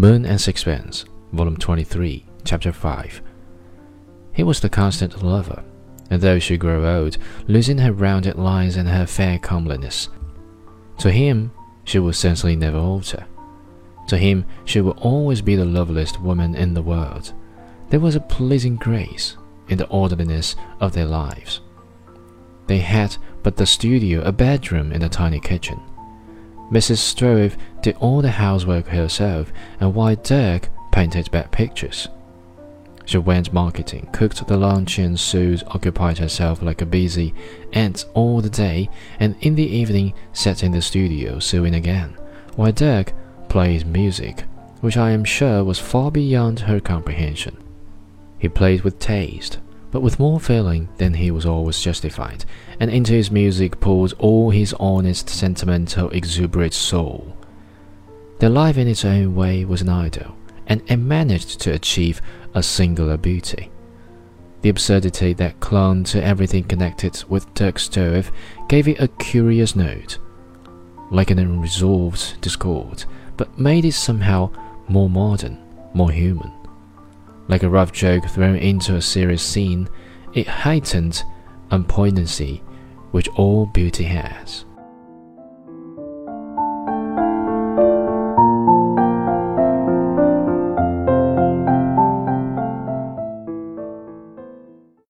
Moon and Sixpence, Volume 23, Chapter 5. He was the constant lover, and though she grew old, losing her rounded lines and her fair comeliness, to him she would certainly never alter. To him she would always be the loveliest woman in the world. There was a pleasing grace in the orderliness of their lives. They had but the studio, a bedroom, and a tiny kitchen. Mrs. Stroeve did all the housework herself, and while Dirk painted bad pictures. She went marketing, cooked the lunch, and Sue occupied herself like a busy ant all the day, and in the evening sat in the studio sewing again, while Dirk played music, which I am sure was far beyond her comprehension. He played with taste, but with more feeling than he was always justified, and into his music poured all his honest, sentimental, exuberant soul. Their life in its own way was an idyll, and it managed to achieve a singular beauty. The absurdity that clung to everything connected with Dirk Stroeve gave it a curious note, like an unresolved discord, but made it somehow more modern, more human. Like a rough joke thrown into a serious scene, it heightened a poignancy which all beauty has.